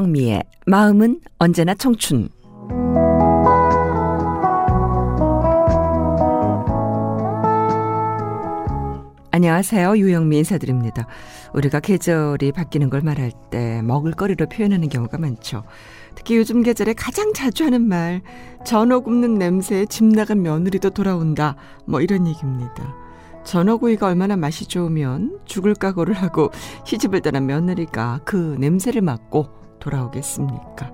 유영미의 마음은 언제나 청춘. 안녕하세요. 유영미 인사드립니다. 우리가 계절이 바뀌는 걸 말할 때 먹을거리로 표현하는 경우가 많죠. 특히 요즘 계절에 가장 자주 하는 말, 전어 굽는 냄새에 집 나간 며느리도 돌아온다. 뭐 이런 얘기입니다. 전어구이가 얼마나 맛이 좋으면 죽을 각오를 하고 시집을 떠난 며느리가 그 냄새를 맡고 돌아오겠습니까?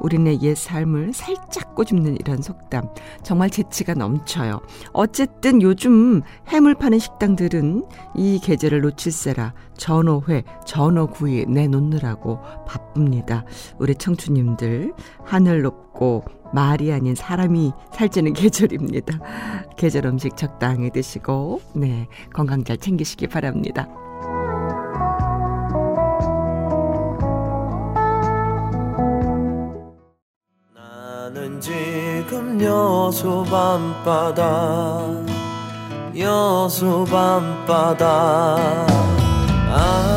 우리네 옛 삶을 살짝 꼬집는 이런 속담 정말 재치가 넘쳐요. 어쨌든 요즘 해물 파는 식당들은 이 계절을 놓칠세라 전어회, 전어구이 내놓느라고 바쁩니다. 우리 청춘님들 하늘 높고 말이 아닌 사람이 살찌는 계절입니다. 계절 음식 적당히 드시고 네 건강 잘 챙기시기 바랍니다. 여수 밤바다 여수 밤바다. 아,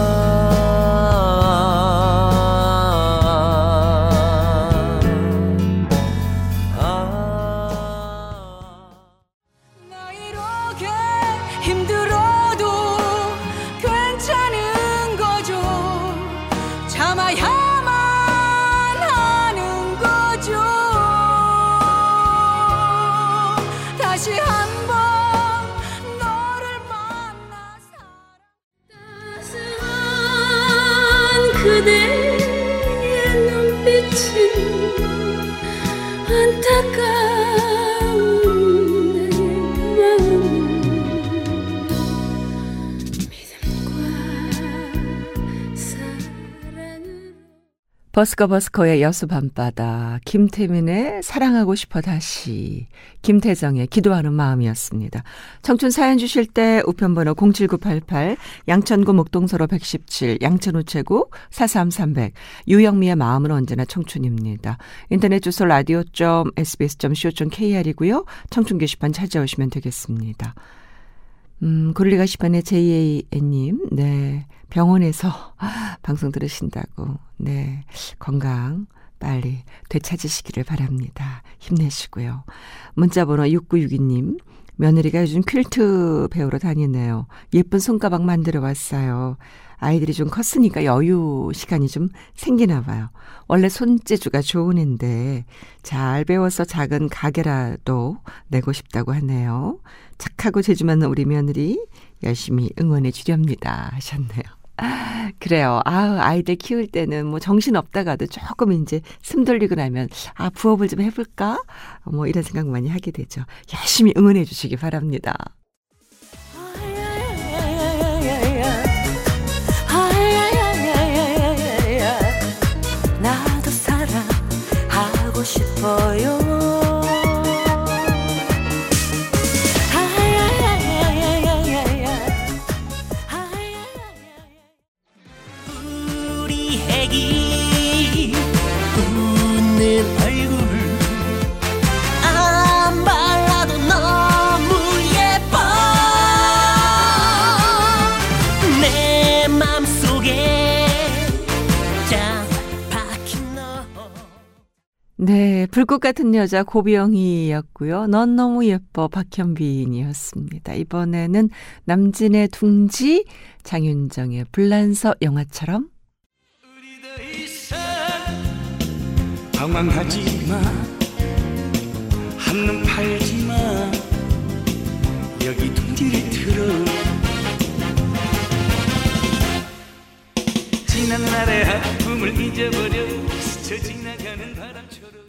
버스커 버스커의 여수 밤바다, 김태민의 사랑하고 싶어 다시, 김태정의 기도하는 마음이었습니다. 청춘 사연 주실 때 우편번호 07988, 양천구 목동서로 117, 양천 우체국 43300, 유영미의 마음은 언제나 청춘입니다. 인터넷 주소 라디오.sbs.co.kr이고요. 청춘 게시판 찾아오시면 되겠습니다. 음, 고릴리가 시판의 JAN님, 네. 병원에서 방송 들으신다고, 네. 건강 빨리 되찾으시기를 바랍니다. 힘내시고요. 문자번호 6962님, 며느리가 요즘 퀼트 배우러 다니네요. 예쁜 손가방 만들어 왔어요. 아이들이 좀 컸으니까 여유 시간이 좀 생기나 봐요. 원래 손재주가 좋은 앤데 잘 배워서 작은 가게라도 내고 싶다고 하네요. 착하고 재주 많은 우리 며느리 열심히 응원해 주렵니다 하셨네요. 그래요. 아, 아이들 키울 때는 뭐 정신 없다가도 조금 이제 숨 돌리고 나면 아, 부업을 좀 해볼까? 뭐 이런 생각 많이 하게 되죠. 열심히 응원해 주시기 바랍니다. 싶어요 애기 웃는 얼굴 안 발라도 너무 예뻐 내 맘속에 네, 불꽃 같은 여자 고병희였고요. 넌 너무 예뻐 박현빈이었습니다. 이번에는 남진의 둥지, 장윤정의 불란서 영화처럼 방황하지 마. 한눈 팔지 마. 여기 둥지를 틀어. 지난 날의 아픔을 잊어버려. 스쳐 지나가는 바람처럼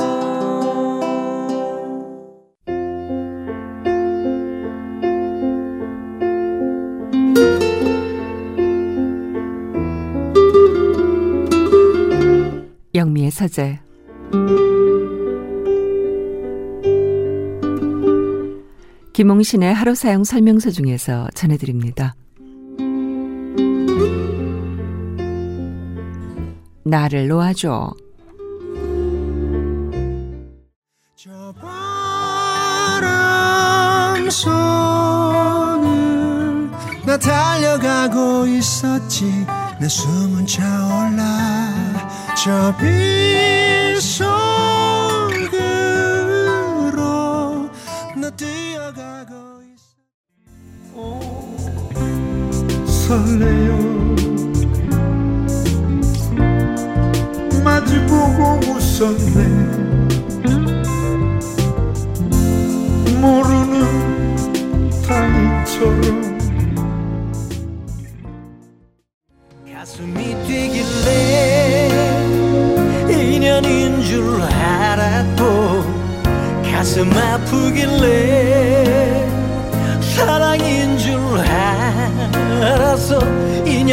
서재 김홍신의 하루 사용 설명서 중에서 전해드립니다. 나를 놓아줘. 나 달려가고 있었지 내 숨은 차올라 这冰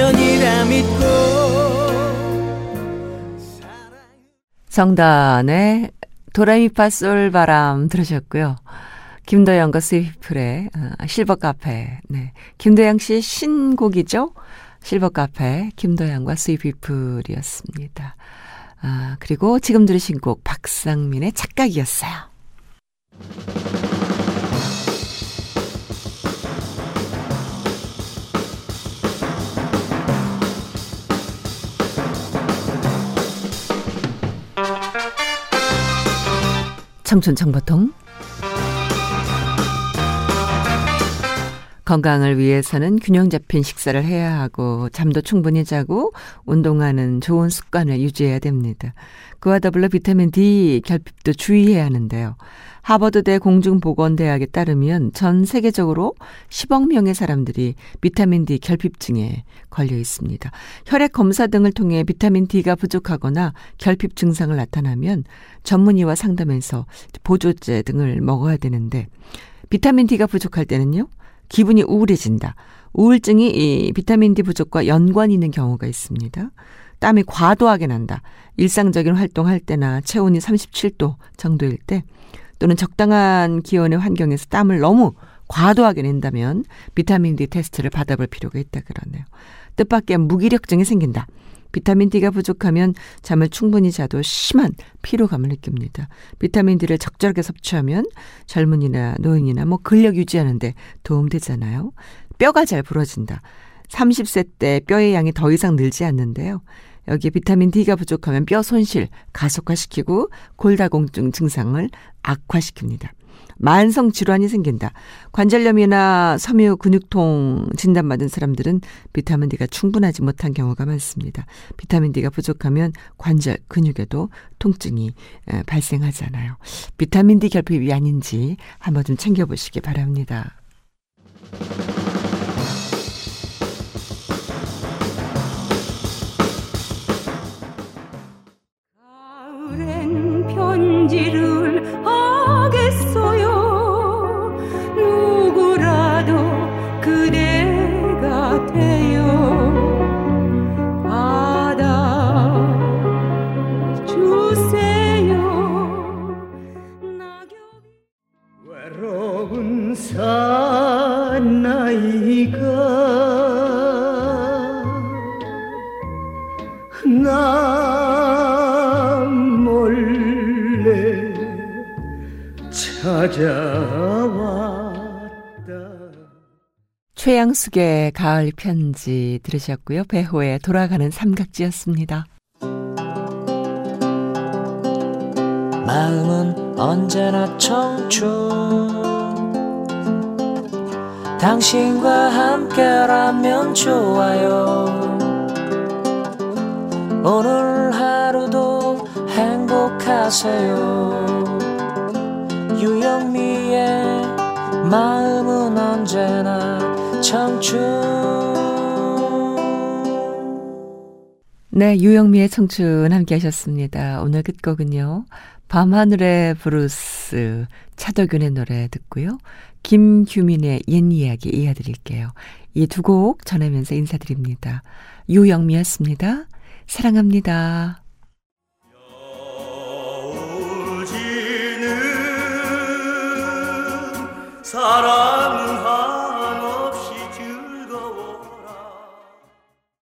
인연이라 믿고 정단의 도라미파 솔바람 들으셨고요. 김도영과 스위플의 어, 실버 카페. 네. 김도영 씨의 신곡이죠. 실버 카페 김도영과 스위플이었습니다. 아, 그리고 지금 들으신 곡 박상민의 착각이었어요. 청춘 정보통 건강을 위해서는 균형 잡힌 식사를 해야 하고 잠도 충분히 자고 운동하는 좋은 습관을 유지해야 됩니다. 그와 더불어 비타민 D 결핍도 주의해야 하는데요. 하버드대 공중보건대학에 따르면 전 세계적으로 10억 명의 사람들이 비타민 D 결핍증에 걸려 있습니다. 혈액 검사 등을 통해 비타민 D가 부족하거나 결핍 증상을 나타나면 전문의와 상담해서 보조제 등을 먹어야 되는데 비타민 D가 부족할 때는요. 기분이 우울해진다. 우울증이 이 비타민 D 부족과 연관이 있는 경우가 있습니다. 땀이 과도하게 난다. 일상적인 활동할 때나 체온이 37도 정도일 때 또는 적당한 기온의 환경에서 땀을 너무 과도하게 낸다면 비타민 D 테스트를 받아볼 필요가 있다 그러네요. 뜻밖의 무기력증이 생긴다. 비타민 D가 부족하면 잠을 충분히 자도 심한 피로감을 느낍니다. 비타민 D를 적절하게 섭취하면 젊은이나 노인이나 뭐 근력 유지하는데 도움되잖아요. 뼈가 잘 부러진다. 30세 때 뼈의 양이 더 이상 늘지 않는데요. 여기에 비타민 D가 부족하면 뼈 손실 가속화시키고 골다공증 증상을 악화시킵니다. 만성 질환이 생긴다. 관절염이나 섬유 근육통 진단받은 사람들은 비타민 D가 충분하지 못한 경우가 많습니다. 비타민 D가 부족하면 관절 근육에도 통증이 발생하잖아요. 비타민 D 결핍이 아닌지 한번 좀 챙겨보시기 바랍니다. 외로운 사나이가 나 몰래 찾아왔다 최양숙의 가을 편지 들으셨고요. 배호의 돌아가는 삼각지였습니다. 마음은 언제나 청춘 당신과 함께라면 좋아요 오늘 하루도 행복하세요 유영미의 마음은 언제나 청춘 네, 유영미의 청춘 함께 하셨습니다. 오늘 끝곡은요. 밤하늘의 브루스 차덕윤의 노래 듣고요. 김규민의 옛 이야기 이어드릴게요. 이 두 곡 전하면서 인사드립니다. 유영미였습니다. 사랑합니다. 사랑